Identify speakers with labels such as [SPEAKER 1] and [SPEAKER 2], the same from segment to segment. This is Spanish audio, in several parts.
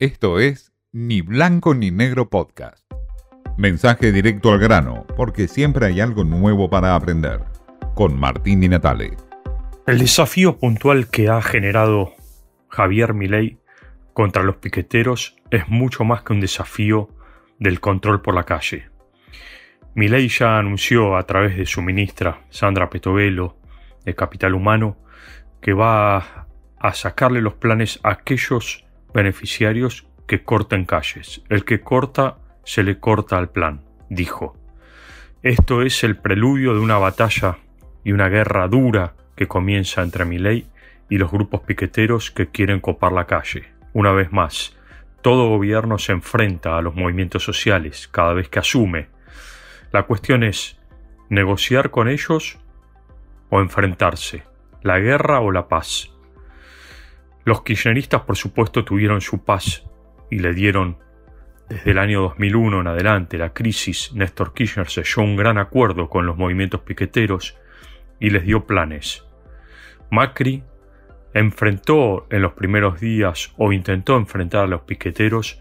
[SPEAKER 1] Esto es Ni Blanco ni Negro Podcast. Mensaje directo al grano, porque siempre hay algo nuevo para aprender. Con Martín Di Natale.
[SPEAKER 2] El desafío puntual que ha generado Javier Milei contra los piqueteros es mucho más que un desafío del control por la calle. Milei ya anunció a través de su ministra Sandra Petovelo de Capital Humano que va a sacarle los planes a aquellos beneficiarios que corten calles. El que corta se le corta al plan, dijo. Esto es el preludio de una batalla y una guerra dura que comienza entre Milei y los grupos piqueteros que quieren copar la calle. Una vez más, todo gobierno se enfrenta a los movimientos sociales cada vez que asume. La cuestión es negociar con ellos o enfrentarse, la guerra o la paz. Los kirchneristas, por supuesto, tuvieron su paz y le dieron, desde el año 2001 en adelante, la crisis, Néstor Kirchner selló un gran acuerdo con los movimientos piqueteros y les dio planes. Macri enfrentó en los primeros días o intentó enfrentar a los piqueteros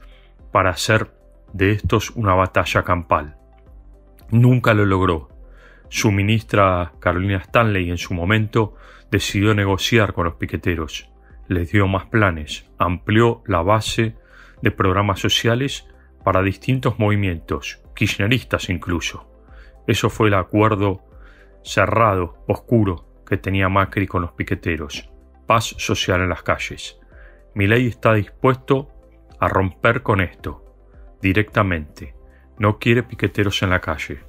[SPEAKER 2] para hacer de estos una batalla campal. Nunca lo logró. Su ministra Carolina Stanley en su momento decidió negociar con los piqueteros, les dio más planes, amplió la base de programas sociales para distintos movimientos, kirchneristas incluso. Eso fue el acuerdo cerrado, oscuro, que tenía Macri con los piqueteros. Paz social en las calles. ley está dispuesto a romper con esto, directamente. No quiere piqueteros en la calle.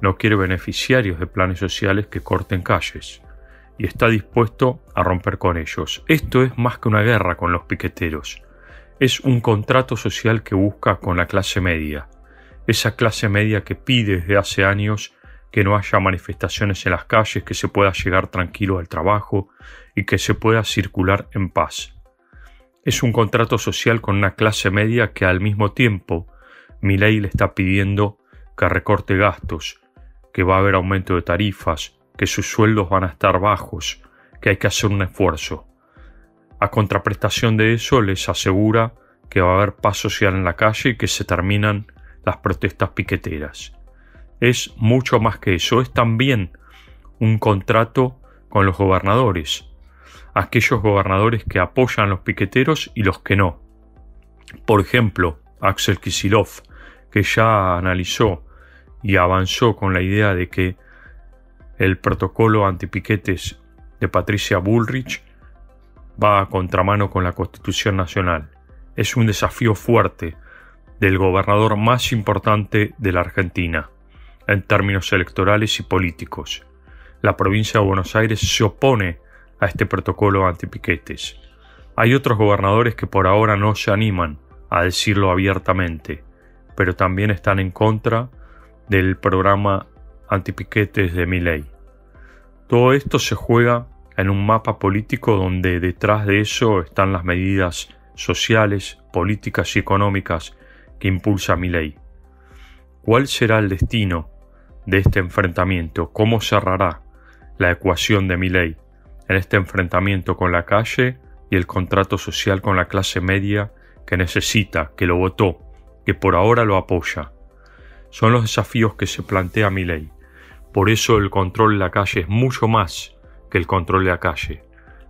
[SPEAKER 2] No quiere beneficiarios de planes sociales que corten calles. Y está dispuesto a romper con ellos. Esto es más que una guerra con los piqueteros es un contrato social que busca con la clase media, esa clase media que pide desde hace años que no haya manifestaciones en las calles, que se pueda llegar tranquilo al trabajo y que se pueda circular en paz. Es un contrato social con una clase media que al mismo tiempo mi ley le está pidiendo que recorte gastos, que va a haber aumento de tarifas, que sus sueldos van a estar bajos, que hay que hacer un esfuerzo. A contraprestación de eso les asegura que va a haber paz social en la calle y que se terminan las protestas piqueteras. Es mucho más que eso, es también un contrato con los gobernadores, aquellos gobernadores que apoyan a los piqueteros y los que no. Por ejemplo, Axel Kisilov, que ya analizó y avanzó con la idea de que el protocolo antipiquetes de Patricia Bullrich va a contramano con la Constitución Nacional. Es un desafío fuerte del gobernador más importante de la Argentina, en términos electorales y políticos. La provincia de Buenos Aires se opone a este protocolo antipiquetes. Hay otros gobernadores que por ahora no se animan a decirlo abiertamente, pero también están en contra del programa antipiquetes de mi ley. Todo esto se juega en un mapa político donde detrás de eso están las medidas sociales, políticas y económicas que impulsa mi ley. ¿Cuál será el destino de este enfrentamiento? ¿Cómo cerrará la ecuación de mi ley en este enfrentamiento con la calle y el contrato social con la clase media que necesita, que lo votó, que por ahora lo apoya? Son los desafíos que se plantea mi ley. Por eso el control de la calle es mucho más el control de la calle.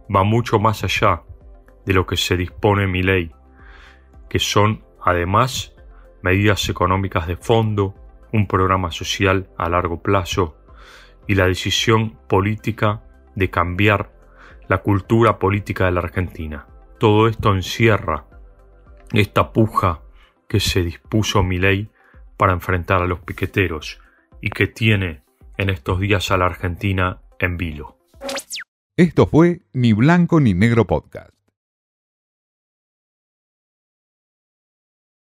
[SPEAKER 2] Va mucho más allá de lo que se dispone mi ley, que son, además, medidas económicas de fondo, un programa social a largo plazo y la decisión política de cambiar la cultura política de la Argentina. Todo esto encierra esta puja que se dispuso mi ley para enfrentar a los piqueteros y que tiene en estos días a la Argentina en vilo.
[SPEAKER 1] Esto fue Ni Blanco ni Negro Podcast.